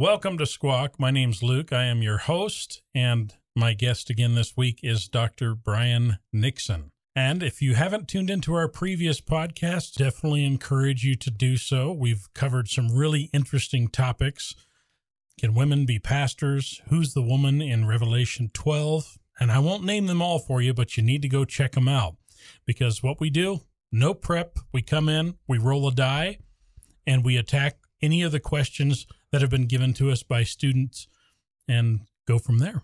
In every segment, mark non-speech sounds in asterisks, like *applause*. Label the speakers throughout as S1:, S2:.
S1: Welcome to Squawk. My name's Luke. I am your host, and my guest again this week is Dr. Brian Nixon. And if you haven't tuned into our previous podcast, definitely encourage you to do so. We've covered some really interesting topics. Can women be pastors? Who's the woman in Revelation 12? And I won't name them all for you, but you need to go check them out because what we do, no prep. We come in, we roll a die, and we attack any of the questions that have been given to us by students and go from there.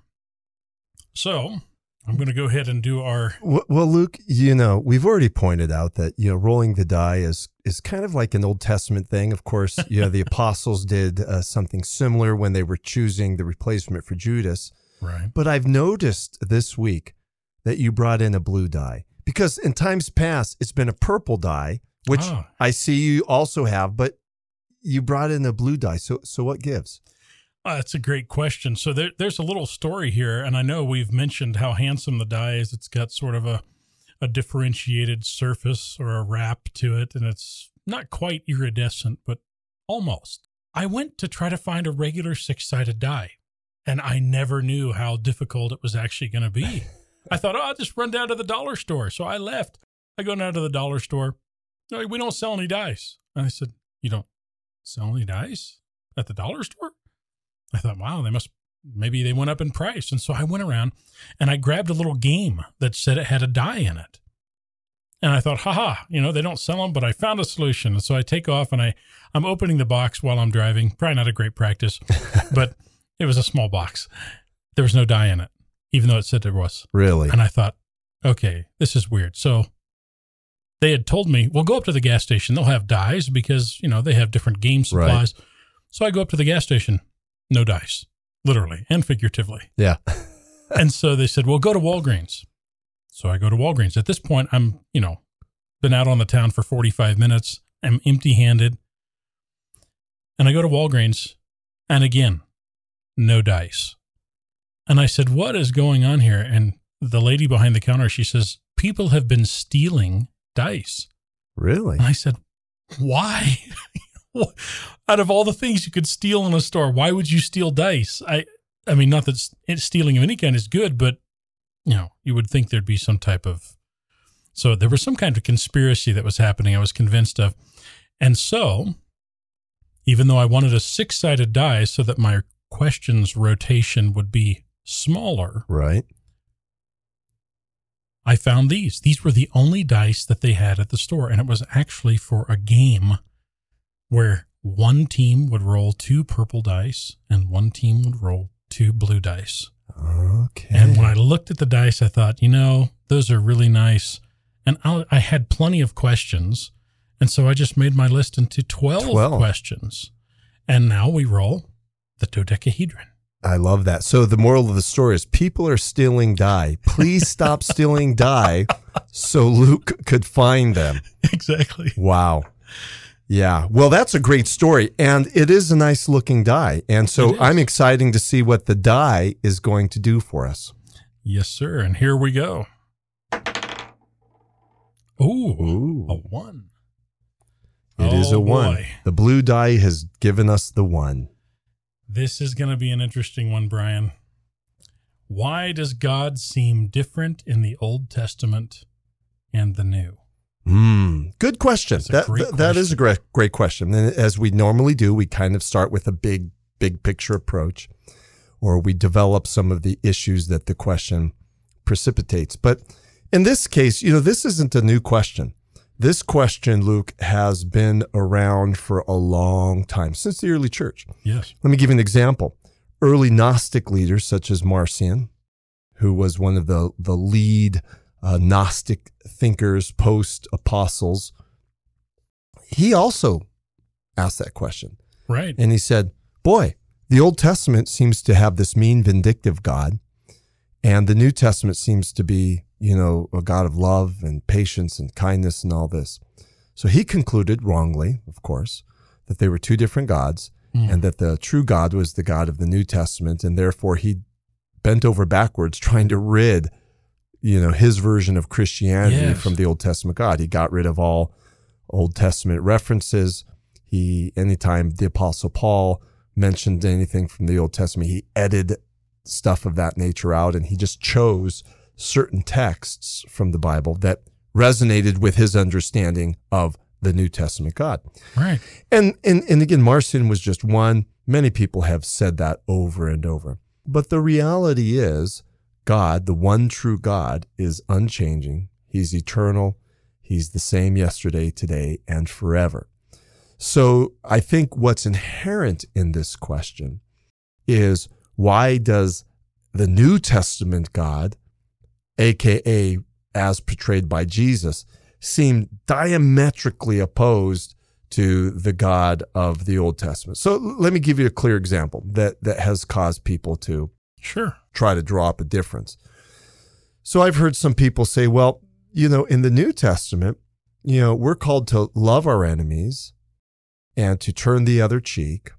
S1: So I'm going to go ahead and do our.
S2: Well, Luke, you know, we've already pointed out that, you know, rolling the die is, is kind of like an Old Testament thing. Of course, you know, the *laughs* apostles did uh, something similar when they were choosing the replacement for Judas.
S1: Right.
S2: But I've noticed this week that you brought in a blue die because in times past, it's been a purple die, which
S1: Ah.
S2: I see you also have, but you brought in a blue die. So, so what gives?
S1: Uh, that's a great question. So there, there's a little story here, and I know we've mentioned how handsome the die is. It's got sort of a, a differentiated surface or a wrap to it, and it's not quite iridescent, but almost. I went to try to find a regular six sided die, and I never knew how difficult it was actually going to be. *laughs* I thought, oh, I'll just run down to the dollar store. So I left. I go down to the dollar store. Like, we don't sell any dice. And I said, you don't sell any dice at the dollar store? I thought, wow, they must maybe they went up in price. And so I went around and I grabbed a little game that said it had a die in it. And I thought, haha, you know, they don't sell them, but I found a solution. And so I take off and I, I'm opening the box while I'm driving. Probably not a great practice, *laughs* but it was a small box. There was no die in it, even though it said there was.
S2: Really?
S1: And I thought, okay, this is weird. So they had told me, well, go up to the gas station. They'll have dice because, you know, they have different game
S2: Right.
S1: supplies. So I go up to the gas station, no dice, literally and figuratively.
S2: Yeah. *laughs*
S1: and so they said, well, go to Walgreens. So I go to Walgreens. At this point, I'm, you know, been out on the town for 45 minutes. I'm empty handed. And I go to Walgreens and again, no dice. And I said, what is going on here? And the lady behind the counter, she says, people have been stealing dice.
S2: Really?
S1: And I said, why? *laughs* Out of all the things you could steal in a store, why would you steal dice? I, I mean, not that stealing of any kind is good, but you know, you would think there'd be some type of. So there was some kind of conspiracy that was happening. I was convinced of, and so, even though I wanted a six-sided die so that my questions rotation would be smaller,
S2: Right.
S1: I found these. These were the only dice that they had at the store. And it was actually for a game where one team would roll two purple dice and one team would roll two blue dice.
S2: Okay.
S1: And when I looked at the dice, I thought, you know, those are really nice. And I, I had plenty of questions. And so I just made my list into 12,
S2: 12.
S1: questions. And now we roll the dodecahedron.
S2: I love that. So the moral of the story is people are stealing die. Please stop *laughs* stealing die so Luke could find them.
S1: exactly.
S2: Wow. Yeah. Well, that's a great story. And it is a nice looking die. And so. I'm exciting to see what the die is going to do for us.
S1: Yes, sir. And here we go. Ooh,
S2: Ooh.
S1: a one.
S2: It is
S1: Oh,
S2: a one.
S1: boy.
S2: The blue die has given us the one.
S1: This is going to be an interesting one, Brian. Why does God seem different in the Old Testament and the New?
S2: Hmm. Good question. That,
S1: great
S2: that- that is a great, great question. And as we normally do, we kind of start with a big, big picture approach, or we develop some of the issues that the question precipitates. But in this case, you know, this isn't a new question. This question, Luke, has been around for a long time, since the early church.
S1: Yes.
S2: Let me give you an example. Early Gnostic leaders, such as Marcion, who was one of the, the lead uh, Gnostic thinkers post apostles, he also asked that question.
S1: Right.
S2: And he said, Boy, the Old Testament seems to have this mean, vindictive God, and the New Testament seems to be, you know, a God of love and patience and kindness and all this. So he concluded, wrongly, of course, that they were two different gods
S1: Mm.
S2: and that the true God was the God of the New Testament, and therefore he bent over backwards trying to rid, you know, his version of Christianity
S1: Yes.
S2: from the Old Testament God. He got rid of all Old Testament references. He, anytime the Apostle Paul mentioned anything from the Old Testament. He edited stuff of that nature out and he just chose certain texts from the Bible that resonated with his understanding of the New Testament God.
S1: Right.
S2: And and and again, Marcion was just one. Many people have said that over and over. But the reality is God, the one true God, is unchanging. He's eternal. He's the same yesterday, today, and forever. So I think what's inherent in this question is why does the New Testament God, aka as portrayed by Jesus, seem diametrically opposed to the God of the Old Testament? So let me give you a clear example that, that has caused people to
S1: Sure.
S2: try to draw up a difference. So I've heard some people say, well, you know, in the New Testament, you know, we're called to love our enemies and to turn the other cheek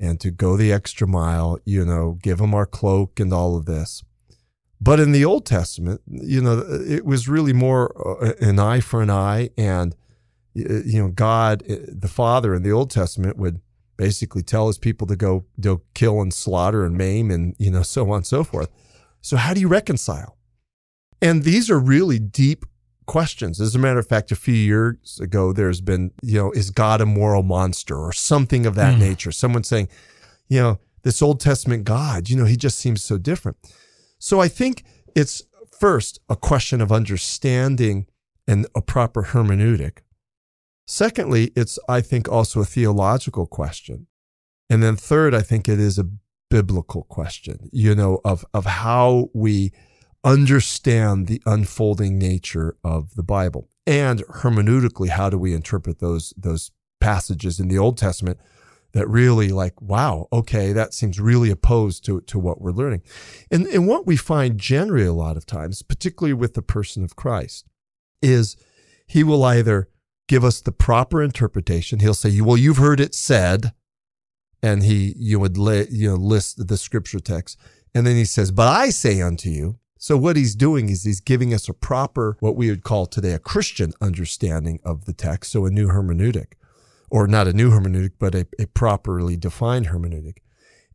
S2: and to go the extra mile, you know, give them our cloak and all of this. But in the Old Testament, you know, it was really more uh, an eye for an eye. And, you know, God, uh, the Father in the Old Testament would basically tell his people to go, to kill and slaughter and maim and, you know, so on and so forth. So how do you reconcile? And these are really deep questions. As a matter of fact, a few years ago, there's been, you know, is God a moral monster or something of that
S1: Mm.
S2: nature? Someone saying, you know, this Old Testament God, you know, he just seems so different. So I think it's first a question of understanding and a proper hermeneutic. Secondly, it's, I think, also a theological question. And then third, I think it is a biblical question, you know, of, of how we understand the unfolding nature of the Bible. And hermeneutically, how do we interpret those, those passages in the Old Testament that really like, wow, okay, that seems really opposed to, to what we're learning. And, and what we find generally a lot of times, particularly with the person of Christ, is he will either give us the proper interpretation. He'll say, well, you've heard it said, and he, you would, you know, list the scripture text. And then he says, but I say unto you, so what he's doing is he's giving us a proper, what we would call today a Christian understanding of the text. So a new hermeneutic or not a new hermeneutic, but a, a properly defined hermeneutic.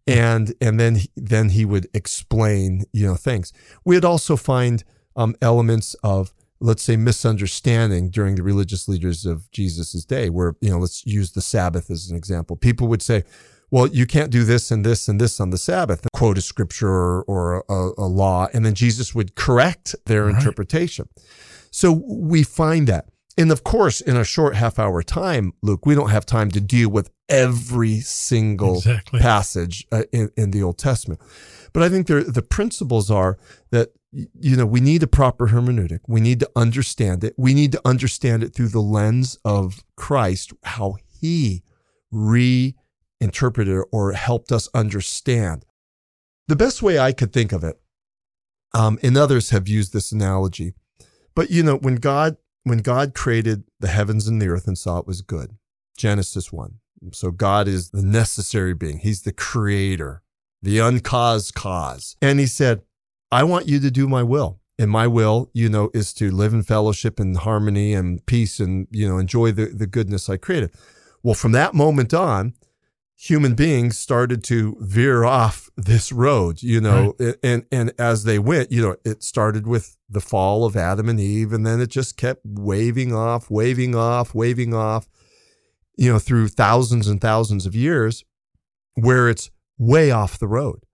S2: And, and then, he- then he would explain, you know, things. We'd also find um, elements of, let's say, misunderstanding during the religious leaders of Jesus's day, where, you know, let's use the Sabbath as an example. People would say, well, you can't do this and this and this on the Sabbath, quote a scripture or, or a, a law. And then Jesus would correct their
S1: Right.
S2: interpretation. So we find that. And of course, in a short half hour time, Luke, we don't have time to deal with every single
S1: Exactly.
S2: passage uh, in, in the Old Testament. But I think there, the principles are that, you know, we need a proper hermeneutic. We need to understand it. We need to understand it through the lens of Christ, how he reinterpreted it or helped us understand. The best way I could think of it, um, and others have used this analogy, but you know, when God when God created the heavens and the earth and saw it was good, Genesis 1. So God is the necessary being. He's the creator, the uncaused cause. And he said, I want you to do my will. And my will, you know, is to live in fellowship and harmony and peace and, you know, enjoy the, the goodness I created. Well, from that moment on, human beings started to veer off this road, you know, and, and as they went, you know, it started with the fall of Adam and Eve, and then it just kept waving off, waving off, waving off, you know, through thousands and thousands of years where it's way off the road.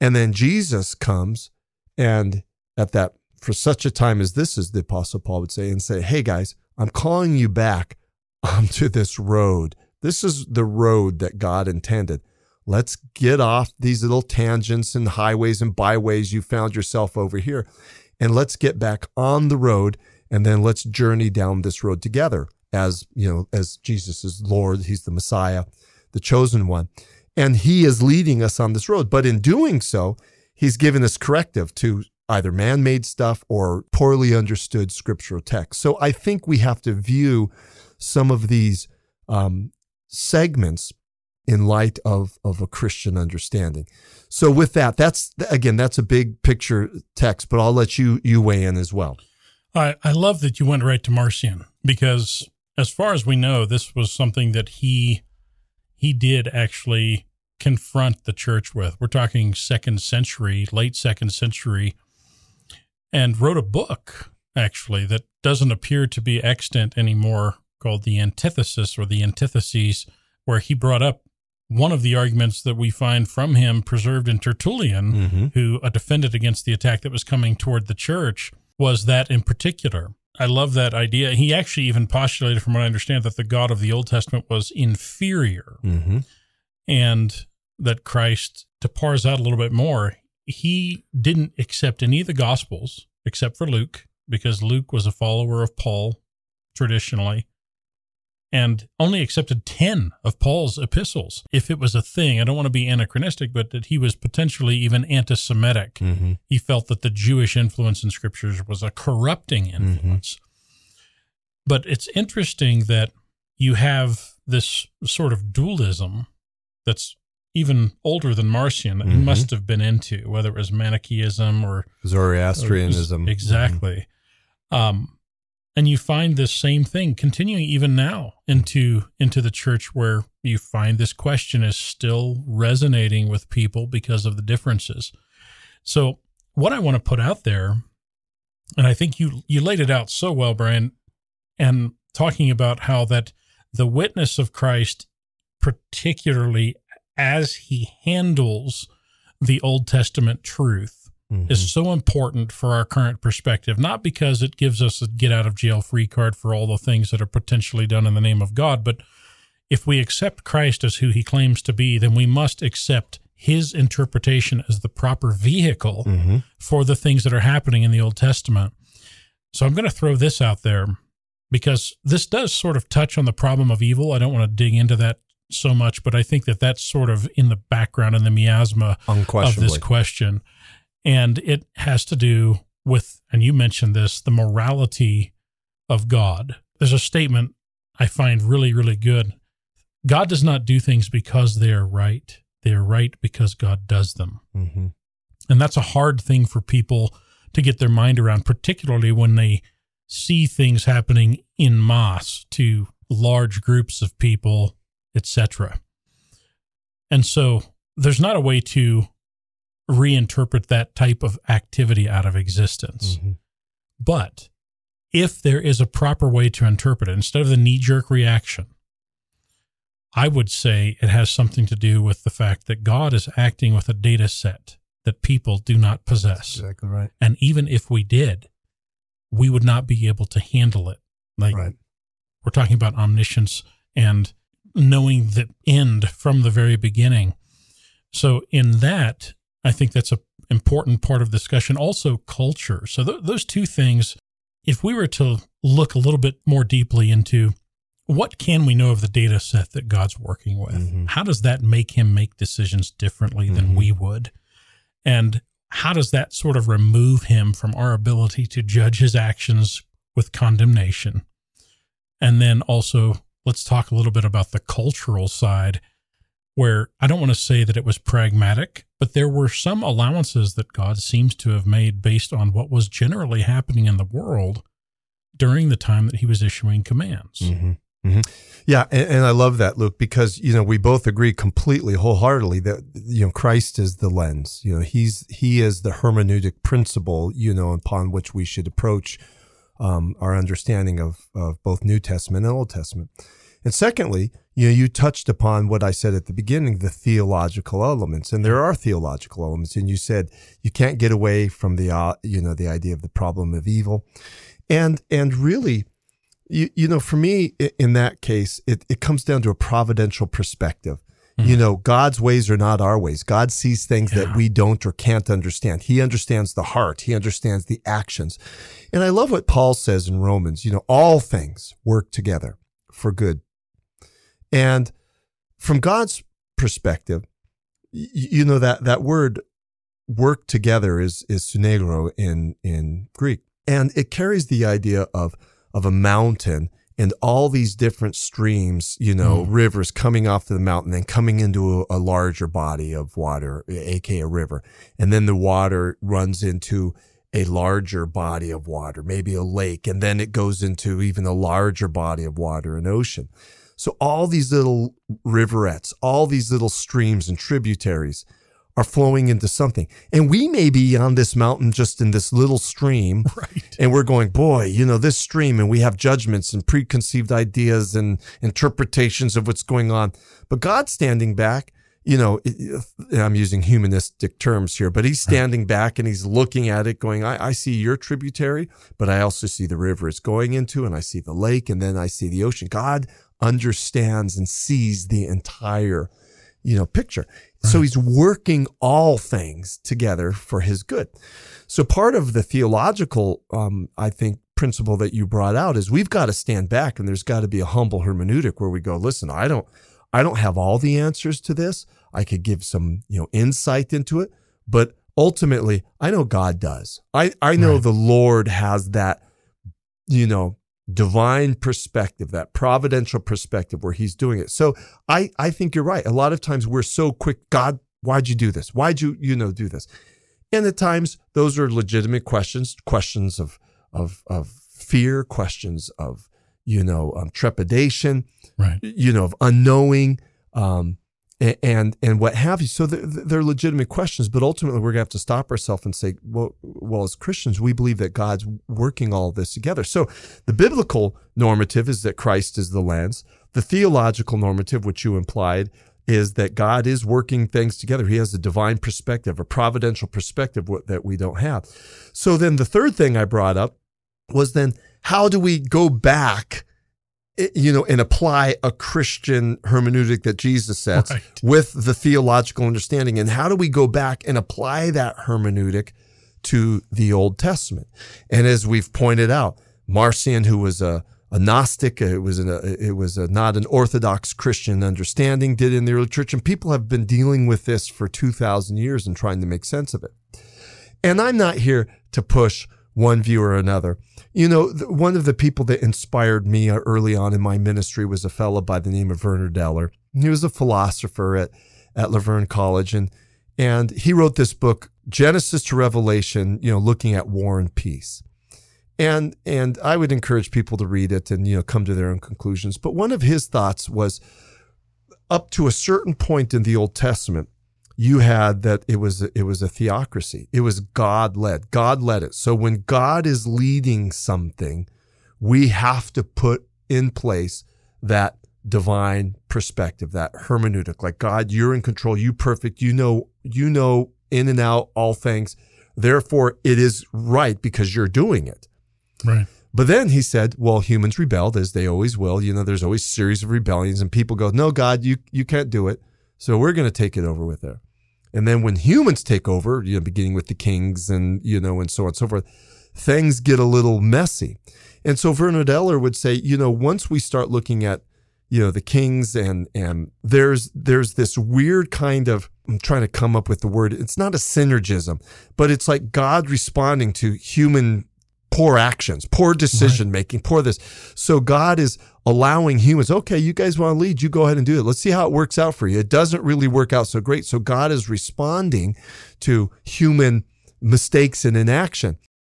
S2: And then Jesus comes and at that, for such a time as this, as the apostle Paul would say, and say, Hey guys, I'm calling you back *laughs* onto this road. This is the road that God intended. Let's get off these little tangents and highways and byways you found yourself over here. And let's get back on the road and then let's journey down this road together as, you know, as Jesus is Lord, he's the Messiah, the chosen one. And he is leading us on this road. But in doing so, he's given us corrective to either man-made stuff or poorly understood scriptural text. So I think we have to view some of these um, segments in light of of a Christian understanding. So with that, that's again that's a big picture text, but I'll let you you weigh in as well.
S1: I, I love that you went right to Marcion because, as far as we know, this was something that he he did actually confront the church with. We're talking second century, late second century, and wrote a book actually that doesn't appear to be extant anymore called the Antithesis or the Antitheses, where he brought up one of the arguments that we find from him preserved in Tertullian,
S2: Mm-hmm.
S1: who uh, defended against the attack that was coming toward the church, was that in particular. I love that idea. He actually even postulated, from what I understand, that the God of the Old Testament was inferior
S2: Mm-hmm.
S1: and that Christ, to parse out a little bit more, he didn't accept any of the Gospels except for Luke, because Luke was a follower of Paul traditionally, and only accepted 10 of Paul's epistles. If it was a thing, I don't want to be anachronistic, but that he was potentially even anti Semitic.
S2: Mm-hmm.
S1: He felt that the Jewish influence in scriptures was a corrupting influence. But it's interesting that you have this sort of dualism that's even older than Marcion that he
S2: Mhm.
S1: must have been into, whether it was Manichaeism or
S2: Zoroastrianism.
S1: Exactly. Um, and you find this same thing continuing even now into into the church where you find this question is still resonating with people because of the differences. So what I want to put out there, and I think you you laid it out so well, Brian, and talking about how that the witness of Christ, particularly as he handles the Old Testament truth,
S2: Mhm.
S1: is so important for our current perspective, not because it gives us a get out of jail free card for all the things that are potentially done in the name of God, but if we accept Christ as who he claims to be, then we must accept his interpretation as the proper vehicle
S2: Mhm.
S1: for the things that are happening in the Old Testament. So I'm going to throw this out there because this does sort of touch on the problem of evil. I don't want to dig into that so much, but I think that that's sort of in the background in the miasma of this question. And it has to do with, and you mentioned this, the morality of God. There's a statement I find really, really good. God does not do things because they are right. They are right because God does them.
S2: hmm
S1: And that's a hard thing for people to get their mind around, particularly when they see things happening in mass to large groups of people, etc. And so there's not a way to reinterpret that type of activity out of existence.
S2: Mhm.
S1: But if there is a proper way to interpret it, instead of the knee jerk reaction, I would say it has something to do with the fact that God is acting with a data set that people do not possess.
S2: Exactly right.
S1: And even if we did, we would not be able to handle it. Like
S2: Right.
S1: we're talking about omniscience and knowing the end from the very beginning. So in that, I think that's a important part of discussion. Also, culture. So th- those two things. If we were to look a little bit more deeply into what can we know of the data set that God's working with,
S2: Mhm.
S1: how does that make Him make decisions differently than
S2: Mhm.
S1: we would, and how does that sort of remove Him from our ability to judge His actions with condemnation? And then also, let's talk a little bit about the cultural side, where I don't want to say that it was pragmatic, but there were some allowances that God seems to have made based on what was generally happening in the world during the time that He was issuing commands.
S2: hmm hmm Yeah, and, and I love that, Luke, because you know we both agree completely, wholeheartedly that you know Christ is the lens. You know, he's he is the hermeneutic principle. You know, upon which we should approach um, our understanding of of both New Testament and Old Testament. And secondly, you know, you touched upon what I said at the beginning, the theological elements, and there are theological elements. And you said you can't get away from the uh, you know the idea of the problem of evil, and and really you, you know, for me, in that case, it, it comes down to a providential perspective. You know, God's ways are not our ways. God sees things
S1: Yeah.
S2: that we don't or can't understand. He understands the heart. He understands the actions. And I love what Paul says in Romans, you know, all things work together for good. And from God's perspective, you know, that, that word work together is, is sunergeo in, in Greek. And it carries the idea of, of a mountain and all these different streams, you know,
S1: Mm.
S2: rivers coming off the mountain and coming into a, a larger body of water, aka a river. And then the water runs into a larger body of water, maybe a lake, and then it goes into even a larger body of water, an ocean. So all these little riverets, all these little streams and tributaries are flowing into something. And we may be on this mountain just in this little stream. *laughs*
S1: Right.
S2: And we're going, boy, you know, this stream, and we have judgments and preconceived ideas and interpretations of what's going on. But God's standing back, you know, I'm using humanistic terms here, but he's uh-huh. standing back and he's looking at it going, I, I see your tributary, but I also see the river it's going into, and I see the lake, and then I see the ocean. God understands and sees the entire, you know, picture. Right. So he's working all things together for his good. So part of the theological, um, I think, principle that you brought out is we've got to stand back and there's got to be a humble hermeneutic where we go, listen, I don't, I don't have all the answers to this. I could give some, you know, insight into it, but ultimately I know God does. I, I know right. the Lord has that, you know, divine perspective, that providential perspective where he's doing it. So I, I think you're right. A lot of times we're so quick, God, why'd you do this? Why'd you, you know, do this? And at times those are legitimate questions, questions of, of, of fear, questions of, you know, um, trepidation,
S1: right.
S2: you know, of unknowing. Um, and and what have you. So they're, legitimate questions, but ultimately we're gonna have to stop ourselves and say, well, well, as Christians, we believe that God's working all this together. So the biblical normative is that Christ is the lens. The theological normative, which you implied, is that God is working things together. He has a divine perspective, a providential perspective that we don't have. So then the third thing I brought up was then how do we go back? Eh, you know, and apply a Christian hermeneutic that Jesus sets right. with the theological understanding. And how do we go back and apply that hermeneutic to the Old Testament? And as we've pointed out, Marcion, who was a, a Gnostic, uh, it was, an, uh, it was a, not an Orthodox Christian understanding, did in the early church. And people have been dealing with this for 2,000 years and trying to make sense of it. And I'm not here to push one view or another. You know, one of the people that inspired me uh, early on in my ministry was a fellow by the name of Vernard Eller. He was a philosopher at, at La Verne College, and and he wrote this book, Genesis to Revelation, you know, looking at war and peace. And and I would encourage people to read it and you know come to their own conclusions. But one of his thoughts was up to a certain point in the Old Testament, you had that it was it was a theocracy. It was God led. God led it. So when God is leading something, we have to put in place that divine perspective, that hermeneutic. Like God, you're in control. You perfect. You know. You know in and out all things. Therefore, it is right because you're doing it.
S1: Right.
S2: But then he said, well, humans rebelled as they always will. You know, there's always a series of rebellions and people go, no, God, you, you can't do it. So we're going to take it over with there. And then when humans take over, you know, beginning with the kings and, you know, and so on and so forth, things get a little messy. And so Vernard Eller would say, you know, once we start looking at, you know, the kings and, and there's, there's this weird kind of, I'm trying to come up with the word. It's not a synergism, but it's like God responding to human poor actions, poor decision making, poor this. So God is allowing humans, okay, you guys want to lead, you go ahead and do it. Let's see how it works out for you. It doesn't really work out so great. So God is responding to human mistakes and inaction.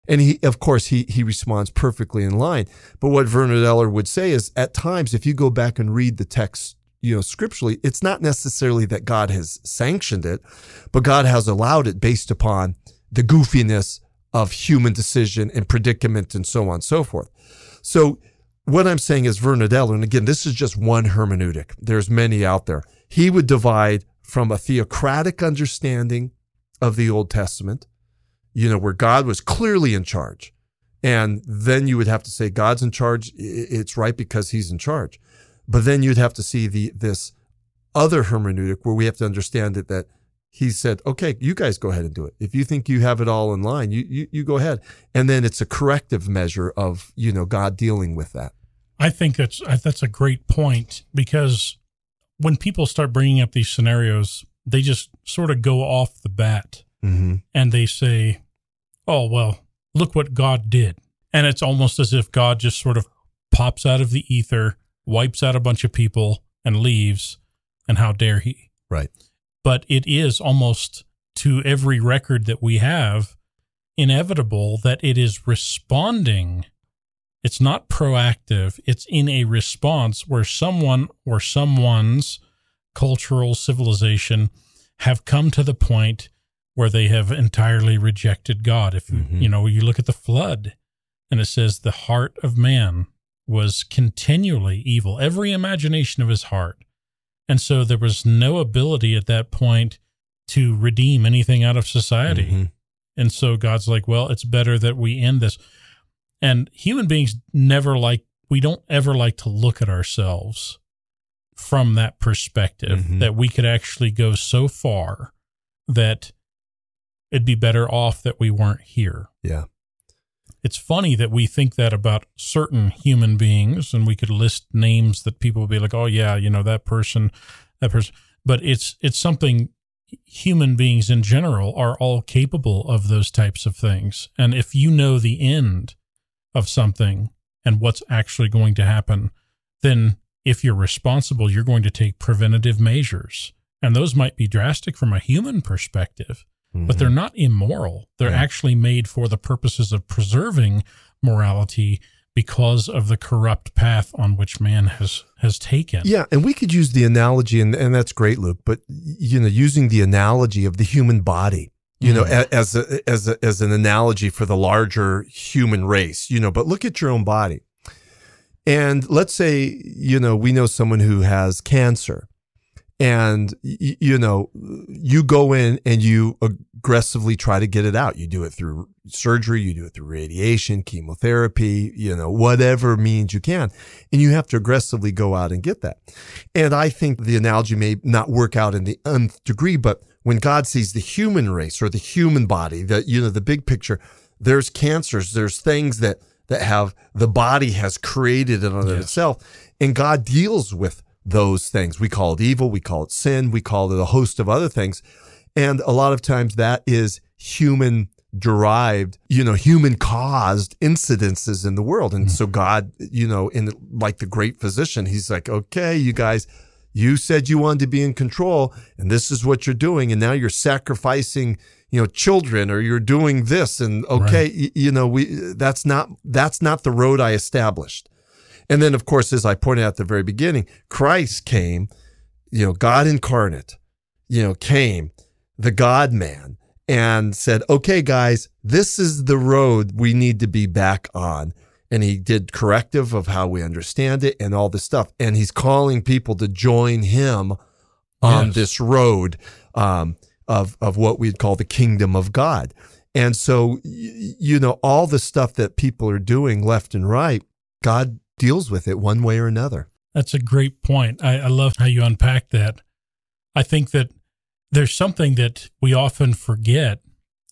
S2: And he, of course, he, he responds perfectly in line. But what Vernard Eller would say is at times, if you go back and read the text, you know, scripturally, it's not necessarily that God has sanctioned it, but God has allowed it based upon the goofiness of human decision and predicament and so on and so forth. So what I'm saying is Vernard Eller, and again, this is just one hermeneutic. There's many out there. He would divide from a theocratic understanding of the Old Testament, you know, where God was clearly in charge. And then you would have to say God's in charge. It's right because he's in charge. But then you'd have to see the, this other hermeneutic where we have to understand it that he said, okay, you guys go ahead and do it. If you think you have it all in line, you, you, you go ahead. And then it's a corrective measure of, you know, God dealing with that.
S1: I think that's, that's a great point because when people start bringing up these scenarios, they just sort of go off the bat mm-hmm. and they say, oh, well, look what God did. And it's almost as if God just sort of pops out of the ether, wipes out a bunch of people and leaves. And how dare he?
S2: Right
S1: but it is almost to every record that we have inevitable that it is responding It's not proactive. It's in a response where someone or someone's cultural civilization have come to the point where they have entirely rejected God. If
S2: Mhm.
S1: you know, you look at the flood and it says the heart of man was continually evil, every imagination of his heart. And so there was no ability at that point to redeem anything out of society.
S2: Mhm.
S1: And so God's like, well, it's better that we end this. And human beings never like, we don't ever like to look at ourselves from that perspective
S2: Mhm.
S1: that we could actually go so far that it'd be better off that we weren't here.
S2: Yeah.
S1: It's funny that we think that about certain human beings, and we could list names that people would be like, "Oh yeah, you know that person, that person." But it's it's something human beings in general are all capable of those types of things. And if you know the end of something and what's actually going to happen, then if you're responsible, you're going to take preventative measures, and those might be drastic from a human perspective but they're mm-hmm. not immoral. They're
S2: Yeah.
S1: actually made for the purposes of preserving morality because of the corrupt path on which man has has taken.
S2: Yeah, and we could use the analogy, and, and that's great, Luke. But you know, using the analogy of the human body, you know,
S1: Mhm.
S2: as a, as a, as an analogy for the larger human race, you know. But look at your own body, and let's say you know we know someone who has cancer, and y- you know you go in and you aggressively try to get it out. You do it through surgery, you do it through radiation, chemotherapy, you know, whatever means you can and you have to aggressively go out and get that. And I think the analogy may not work out in the nth degree, but when God sees the human race or the human body, the you know the big picture, there's cancers, there's things that that have the body has created in and of
S1: Yes.
S2: itself, and God deals with those things. We call it evil, we call it sin, we call it a host of other things, and a lot of times that is human derived, you know, human caused incidences in the world. And hmm. so God, you know, in like the great physician, he's like, okay, you guys, you said you wanted to be in control and this is what you're doing. And now you're sacrificing, you know, children or you're doing this. And okay, y- you know, we, that's not, that's not the road I established. And then of course, as I pointed out at the very beginning, Christ came, you know, God incarnate, you know, came, the God man and said, okay, guys, this is the road we need to be back on. And he did corrective of how we understand it and all this stuff. And he's calling people to join him on
S1: Yes.
S2: this road um, of, of what we'd call the kingdom of God. And so, you know, all the stuff that people are doing left and right, God deals with it one way or another.
S1: That's a great point. I, I love how you unpack that. I think that there's something that we often forget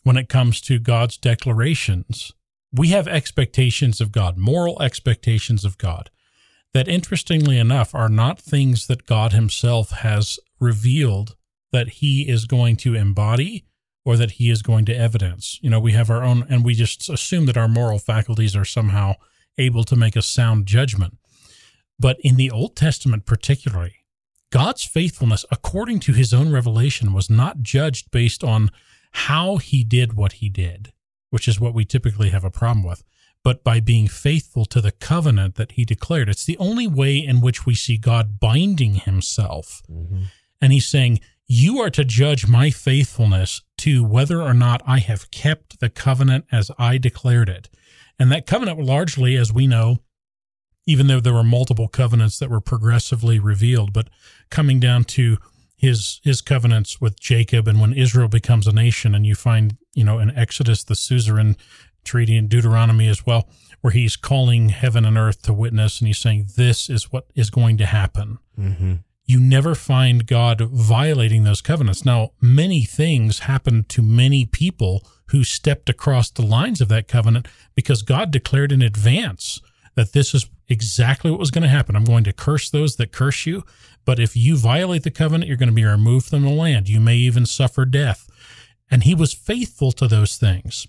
S1: when it comes to God's declarations. We have expectations of God, moral expectations of God, that interestingly enough are not things that God Himself has revealed that He is going to embody or that He is going to evidence. You know, we have our own, and we just assume that our moral faculties are somehow able to make a sound judgment. But in the Old Testament, particularly, God's faithfulness, according to his own revelation, was not judged based on how he did what he did, which is what we typically have a problem with, but by being faithful to the covenant that he declared. It's the only way in which we see God binding himself. Mm-hmm. And he's saying, You are to judge my faithfulness to whether or not I have kept the covenant as I declared it. And that covenant, largely, as we know, even though there were multiple covenants that were progressively revealed, but coming down to his his covenants with Jacob and when Israel becomes a nation and you find, you know, in Exodus the suzerain treaty in Deuteronomy as well, where he's calling heaven and earth to witness and he's saying this is what is going to happen.
S2: Mm-hmm.
S1: You never find God violating those covenants. Now, many things happened to many people who stepped across the lines of that covenant because God declared in advance that this is exactly what was going to happen. I'm going to curse those that curse you, but if you violate the covenant, you're going to be removed from the land. You may even suffer death. And he was faithful to those things.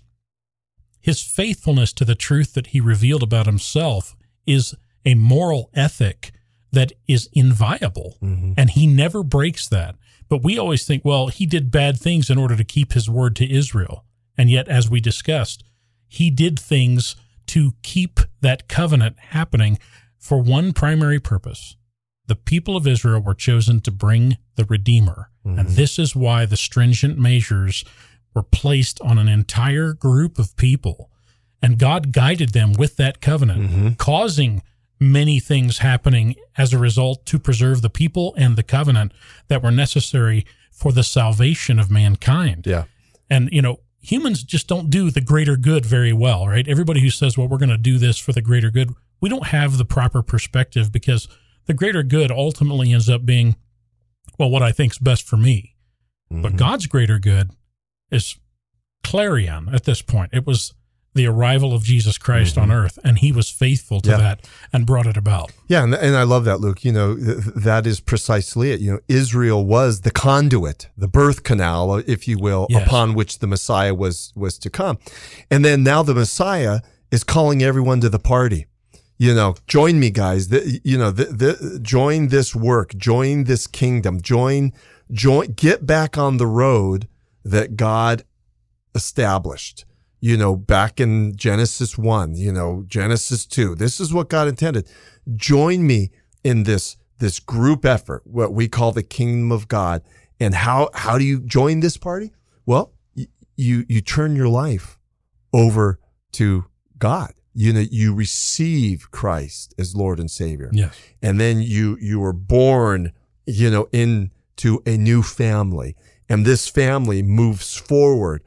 S1: His faithfulness to the truth that he revealed about himself is a moral ethic that is inviolable.
S2: Mm-hmm.
S1: And he never breaks that. But we always think, well, he did bad things in order to keep his word to Israel. And yet, as we discussed, he did things to keep that covenant happening for one primary purpose. The people of Israel were chosen to bring the Redeemer. Mm-hmm. And this is why the stringent measures were placed on an entire group of people. And God guided them with that covenant, mm-hmm. causing many things happening as a result to preserve the people and the covenant that were necessary for the salvation of mankind.
S2: Yeah.
S1: And, you know, humans just don't do the greater good very well, right? Everybody who says, well, we're going to do this for the greater good, we don't have the proper perspective because the greater good ultimately ends up being, well, what I think's best for me. Mm-hmm. But God's greater good is clarion at this point. It was the arrival of Jesus Christ mm-hmm. on earth, and he was faithful to yeah. that and brought it about.
S2: Yeah, and, and I love that, Luke. You know, th- that is precisely it. You know, Israel was the conduit, the birth canal, if you will, yes. upon which the Messiah was was to come. And then now the Messiah is calling everyone to the party. You know, join me, guys. The, you know, the, the, join this work, join this kingdom, join, join, get back on the road that God established you know, back in Genesis 1, you know, Genesis 2. This is what God intended. Join me in this this group effort, what we call the kingdom of God. And how how do you join this party? Well, you you turn your life over to God. You know, you receive Christ as Lord and Savior.
S1: Yes.
S2: And then you you are born, you know, into a new family. And this family moves forward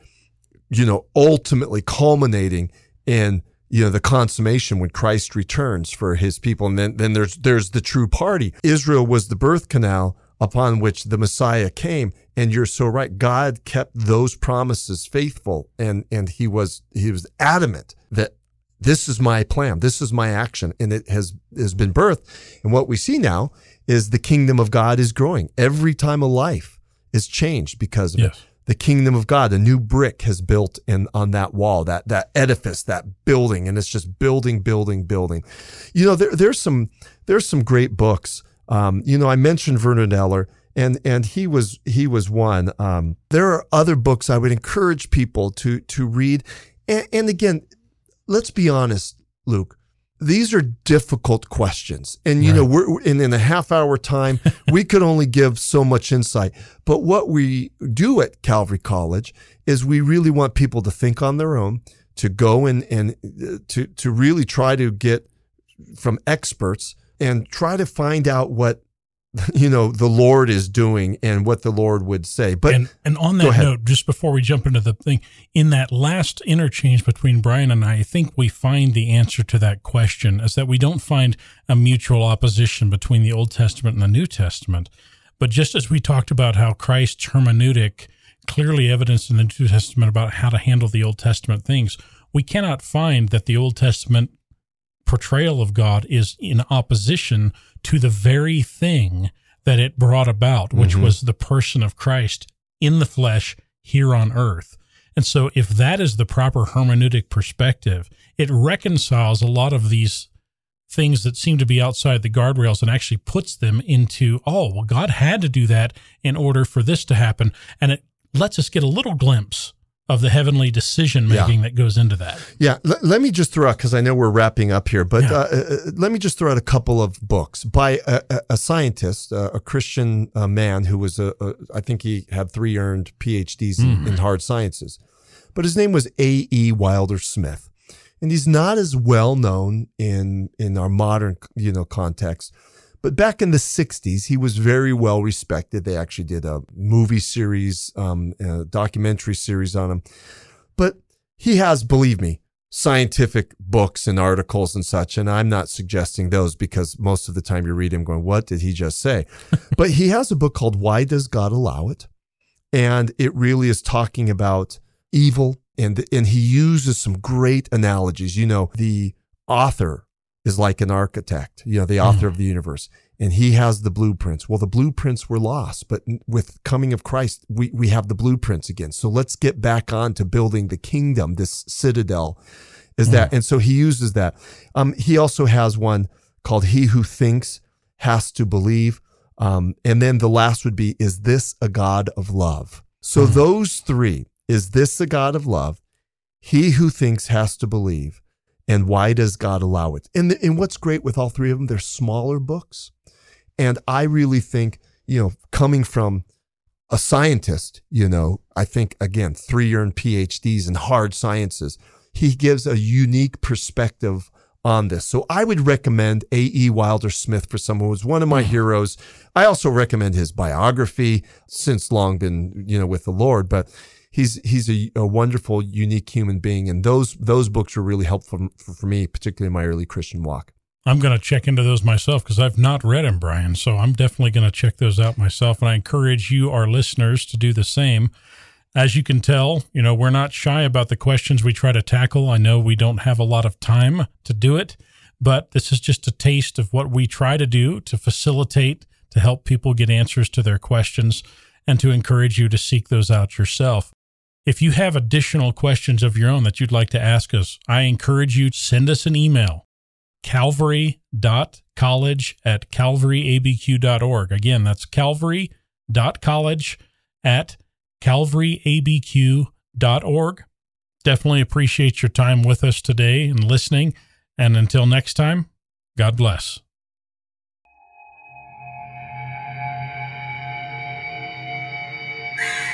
S2: you know, ultimately culminating in you know the consummation when Christ returns for his people and then then there's there's the true party Israel was the birth canal upon which the Messiah came and you're so right God kept those promises faithful and and he was he was adamant this is my plan this is my action and it has has been birthed and what we see now is the kingdom of God is growing every time a life is changed because of yes. it the kingdom of God. A new brick has built in on that wall, that that edifice, that building, and it's just building, building, building. You know, there, there's some there's some great books. Um, you know, I mentioned Vernard Eller, and and he was he was one. Um, there are other books I would encourage people to to read. And, and again, let's be honest, Luke these are difficult questions. And, you right. know, we're in, in a half hour time, *laughs* we could only give so much insight. But what we do at Calvary College is we really want people to think on their own, to go and, and uh, to, to really try to get from experts and try to find out what *laughs* you know the Lord is doing and what the Lord would say. But
S1: and, and on that note, just before we jump into the thing, in that last interchange between Brian and I, I think we find the answer to that question is that we don't find a mutual opposition between the Old Testament and the New Testament. But just as we talked about how Christ's hermeneutic clearly evidenced in the New Testament about how to handle the Old Testament things, we cannot find that the Old Testament portrayal of God is in opposition to the very thing that it brought about, which mm-hmm. was the person of Christ in the flesh here on earth. And so, if that is the proper hermeneutic perspective, it reconciles a lot of these things that seem to be outside the guardrails and actually puts them into, oh, well, God had to do that in order for this to happen. And it lets us get a little glimpse of the heavenly decision making yeah. that goes into that.
S2: Yeah, L- let me just throw out because I know we're wrapping up here, but yeah. uh, uh, let me just throw out a couple of books by a, a, a scientist, uh, a Christian uh, man who was a, a, I think he had three earned PhDs mm. in, mm-hmm. in hard sciences, but his name was A. E. Wilder Smith, and he's not as well known in in our modern you know context. But back in the 60s, he was very well respected. They actually did a movie series, um, a documentary series on him. But he has, believe me, scientific books and articles and such. And I'm not suggesting those because most of the time you read him going, What did he just say? *laughs* but he has a book called Why Does God Allow It? And it really is talking about evil. And, and he uses some great analogies. You know, the author is like an architect, you know, the author mm. of the universe, and he has the blueprints. Well, the blueprints were lost, but with coming of Christ, we, we have the blueprints again. So let's get back on to building the kingdom, this citadel is mm. that. And so he uses that. Um, he also has one called He Who Thinks Has to Believe. Um, and then the last would be, Is this a God of love? So mm. those three, is this a God of love? He who thinks has to believe and why does God allow it? And, and what's great with all three of them, they're smaller books. And I really think, you know, coming from a scientist, you know, I think again, three year and PhDs in hard sciences, he gives a unique perspective on this. So I would recommend A.E. Wilder Smith for someone who's one of my mm. heroes. I also recommend his biography, since long been, you know, with the Lord, but he's he's a, a wonderful, unique human being. And those those books were really helpful for, for me, particularly in my early Christian walk.
S1: I'm going to check into those myself because I've not read them, Brian. So I'm definitely going to check those out myself. And I encourage you, our listeners, to do the same. As you can tell, you know, we're not shy about the questions we try to tackle. I know we don't have a lot of time to do it, but this is just a taste of what we try to do to facilitate, to help people get answers to their questions, and to encourage you to seek those out yourself. If you have additional questions of your own that you'd like to ask us, I encourage you to send us an email, calvary.college at calvaryabq.org. Again, that's calvary.college at calvaryabq.org. Definitely appreciate your time with us today and listening. And until next time, God bless. *laughs*